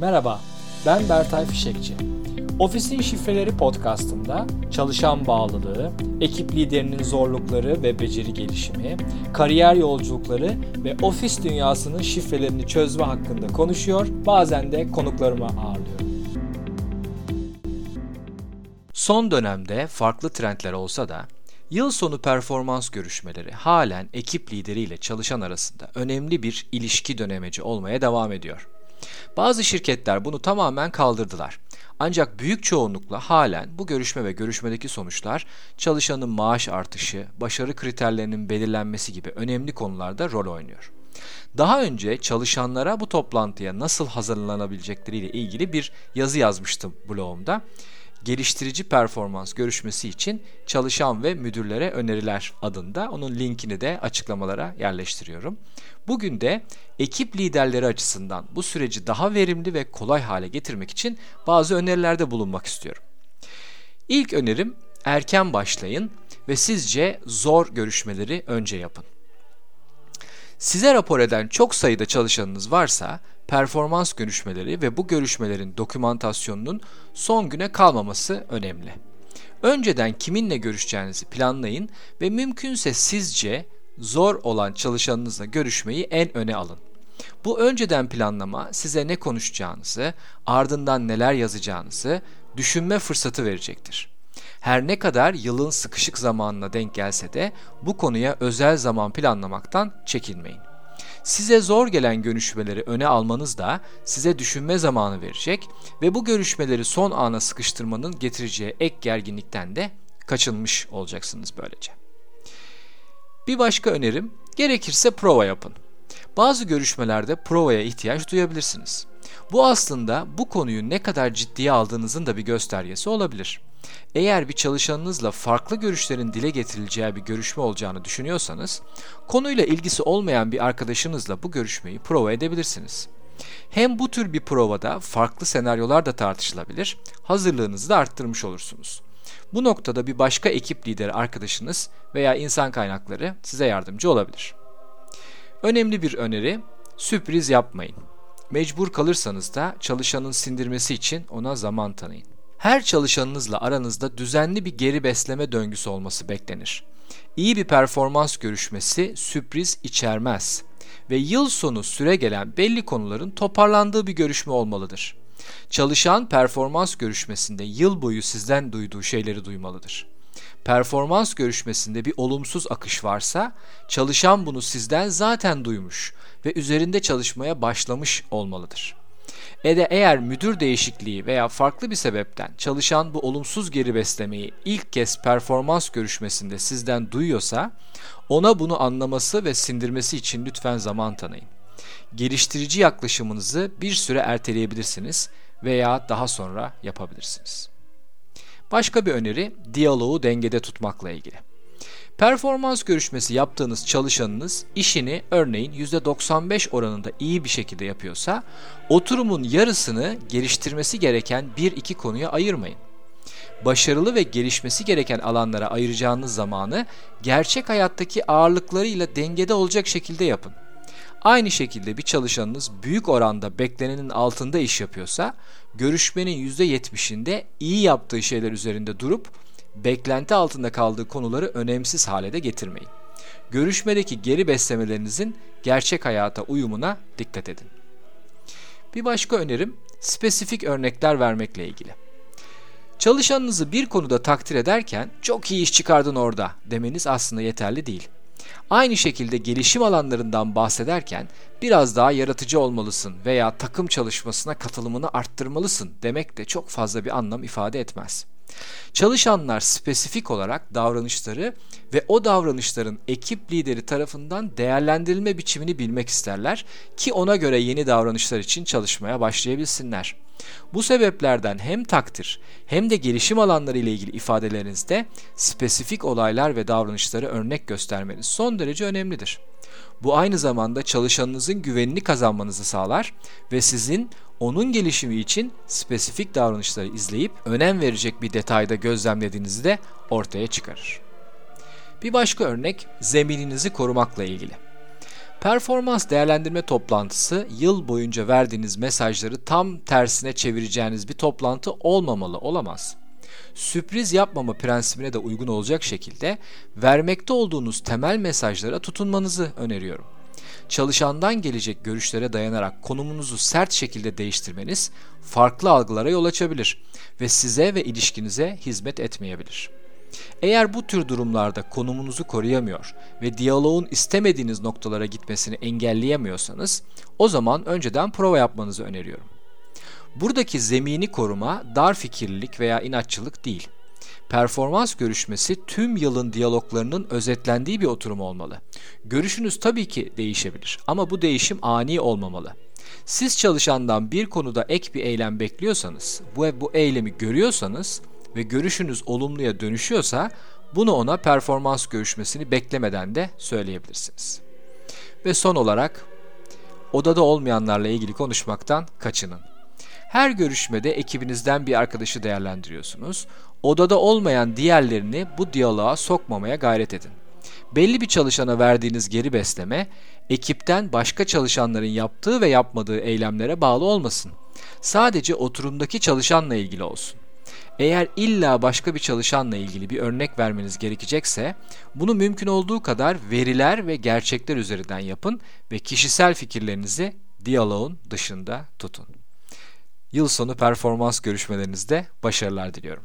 Merhaba, ben Bertay Fişekçi. Ofisin Şifreleri podcastında çalışan bağlılığı, ekip liderinin zorlukları ve beceri gelişimi, kariyer yolculukları ve ofis dünyasının şifrelerini çözme hakkında konuşuyor, bazen de konuklarımı ağırlıyorum. Son dönemde farklı trendler olsa da Yıl sonu performans görüşmeleri halen ekip lideriyle çalışan arasında önemli bir ilişki dönemeci olmaya devam ediyor. Bazı şirketler bunu tamamen kaldırdılar. Ancak büyük çoğunlukla halen bu görüşme ve görüşmedeki sonuçlar çalışanın maaş artışı, başarı kriterlerinin belirlenmesi gibi önemli konularda rol oynuyor. Daha önce çalışanlara bu toplantıya nasıl hazırlanabilecekleriyle ilgili bir yazı yazmıştım blogumda geliştirici performans görüşmesi için çalışan ve müdürlere öneriler adında. Onun linkini de açıklamalara yerleştiriyorum. Bugün de ekip liderleri açısından bu süreci daha verimli ve kolay hale getirmek için bazı önerilerde bulunmak istiyorum. İlk önerim erken başlayın ve sizce zor görüşmeleri önce yapın. Size rapor eden çok sayıda çalışanınız varsa performans görüşmeleri ve bu görüşmelerin dokümantasyonunun son güne kalmaması önemli. Önceden kiminle görüşeceğinizi planlayın ve mümkünse sizce zor olan çalışanınızla görüşmeyi en öne alın. Bu önceden planlama size ne konuşacağınızı, ardından neler yazacağınızı düşünme fırsatı verecektir. Her ne kadar yılın sıkışık zamanına denk gelse de bu konuya özel zaman planlamaktan çekinmeyin. Size zor gelen görüşmeleri öne almanız da size düşünme zamanı verecek ve bu görüşmeleri son ana sıkıştırmanın getireceği ek gerginlikten de kaçınmış olacaksınız böylece. Bir başka önerim gerekirse prova yapın. Bazı görüşmelerde provaya ihtiyaç duyabilirsiniz. Bu aslında bu konuyu ne kadar ciddiye aldığınızın da bir göstergesi olabilir. Eğer bir çalışanınızla farklı görüşlerin dile getirileceği bir görüşme olacağını düşünüyorsanız, konuyla ilgisi olmayan bir arkadaşınızla bu görüşmeyi prova edebilirsiniz. Hem bu tür bir provada farklı senaryolar da tartışılabilir, hazırlığınızı da arttırmış olursunuz. Bu noktada bir başka ekip lideri arkadaşınız veya insan kaynakları size yardımcı olabilir. Önemli bir öneri, sürpriz yapmayın. Mecbur kalırsanız da çalışanın sindirmesi için ona zaman tanıyın. Her çalışanınızla aranızda düzenli bir geri besleme döngüsü olması beklenir. İyi bir performans görüşmesi sürpriz içermez ve yıl sonu süre gelen belli konuların toparlandığı bir görüşme olmalıdır. Çalışan performans görüşmesinde yıl boyu sizden duyduğu şeyleri duymalıdır. Performans görüşmesinde bir olumsuz akış varsa çalışan bunu sizden zaten duymuş ve üzerinde çalışmaya başlamış olmalıdır. E de eğer müdür değişikliği veya farklı bir sebepten çalışan bu olumsuz geri beslemeyi ilk kez performans görüşmesinde sizden duyuyorsa ona bunu anlaması ve sindirmesi için lütfen zaman tanıyın. Geliştirici yaklaşımınızı bir süre erteleyebilirsiniz veya daha sonra yapabilirsiniz. Başka bir öneri diyaloğu dengede tutmakla ilgili. Performans görüşmesi yaptığınız çalışanınız işini örneğin %95 oranında iyi bir şekilde yapıyorsa oturumun yarısını geliştirmesi gereken bir iki konuya ayırmayın. Başarılı ve gelişmesi gereken alanlara ayıracağınız zamanı gerçek hayattaki ağırlıklarıyla dengede olacak şekilde yapın. Aynı şekilde bir çalışanınız büyük oranda beklenenin altında iş yapıyorsa görüşmenin %70'inde iyi yaptığı şeyler üzerinde durup beklenti altında kaldığı konuları önemsiz hale de getirmeyin. Görüşmedeki geri beslemelerinizin gerçek hayata uyumuna dikkat edin. Bir başka önerim spesifik örnekler vermekle ilgili. Çalışanınızı bir konuda takdir ederken çok iyi iş çıkardın orada demeniz aslında yeterli değil. Aynı şekilde gelişim alanlarından bahsederken biraz daha yaratıcı olmalısın veya takım çalışmasına katılımını arttırmalısın demek de çok fazla bir anlam ifade etmez. Çalışanlar spesifik olarak davranışları ve o davranışların ekip lideri tarafından değerlendirilme biçimini bilmek isterler ki ona göre yeni davranışlar için çalışmaya başlayabilsinler. Bu sebeplerden hem takdir hem de gelişim alanları ile ilgili ifadelerinizde spesifik olaylar ve davranışları örnek göstermeniz son derece önemlidir. Bu aynı zamanda çalışanınızın güvenini kazanmanızı sağlar ve sizin onun gelişimi için spesifik davranışları izleyip önem verecek bir detayda gözlemlediğinizi de ortaya çıkarır. Bir başka örnek zemininizi korumakla ilgili. Performans değerlendirme toplantısı yıl boyunca verdiğiniz mesajları tam tersine çevireceğiniz bir toplantı olmamalı, olamaz. Sürpriz yapmama prensibine de uygun olacak şekilde vermekte olduğunuz temel mesajlara tutunmanızı öneriyorum. Çalışandan gelecek görüşlere dayanarak konumunuzu sert şekilde değiştirmeniz farklı algılara yol açabilir ve size ve ilişkinize hizmet etmeyebilir. Eğer bu tür durumlarda konumunuzu koruyamıyor ve diyaloğun istemediğiniz noktalara gitmesini engelleyemiyorsanız o zaman önceden prova yapmanızı öneriyorum. Buradaki zemini koruma dar fikirlilik veya inatçılık değil. Performans görüşmesi tüm yılın diyaloglarının özetlendiği bir oturum olmalı. Görüşünüz tabii ki değişebilir ama bu değişim ani olmamalı. Siz çalışandan bir konuda ek bir eylem bekliyorsanız, bu, bu eylemi görüyorsanız ve görüşünüz olumluya dönüşüyorsa bunu ona performans görüşmesini beklemeden de söyleyebilirsiniz. Ve son olarak odada olmayanlarla ilgili konuşmaktan kaçının. Her görüşmede ekibinizden bir arkadaşı değerlendiriyorsunuz. Odada olmayan diğerlerini bu diyaloğa sokmamaya gayret edin. Belli bir çalışana verdiğiniz geri besleme, ekipten başka çalışanların yaptığı ve yapmadığı eylemlere bağlı olmasın. Sadece oturumdaki çalışanla ilgili olsun. Eğer illa başka bir çalışanla ilgili bir örnek vermeniz gerekecekse bunu mümkün olduğu kadar veriler ve gerçekler üzerinden yapın ve kişisel fikirlerinizi diyaloğun dışında tutun. Yıl sonu performans görüşmelerinizde başarılar diliyorum.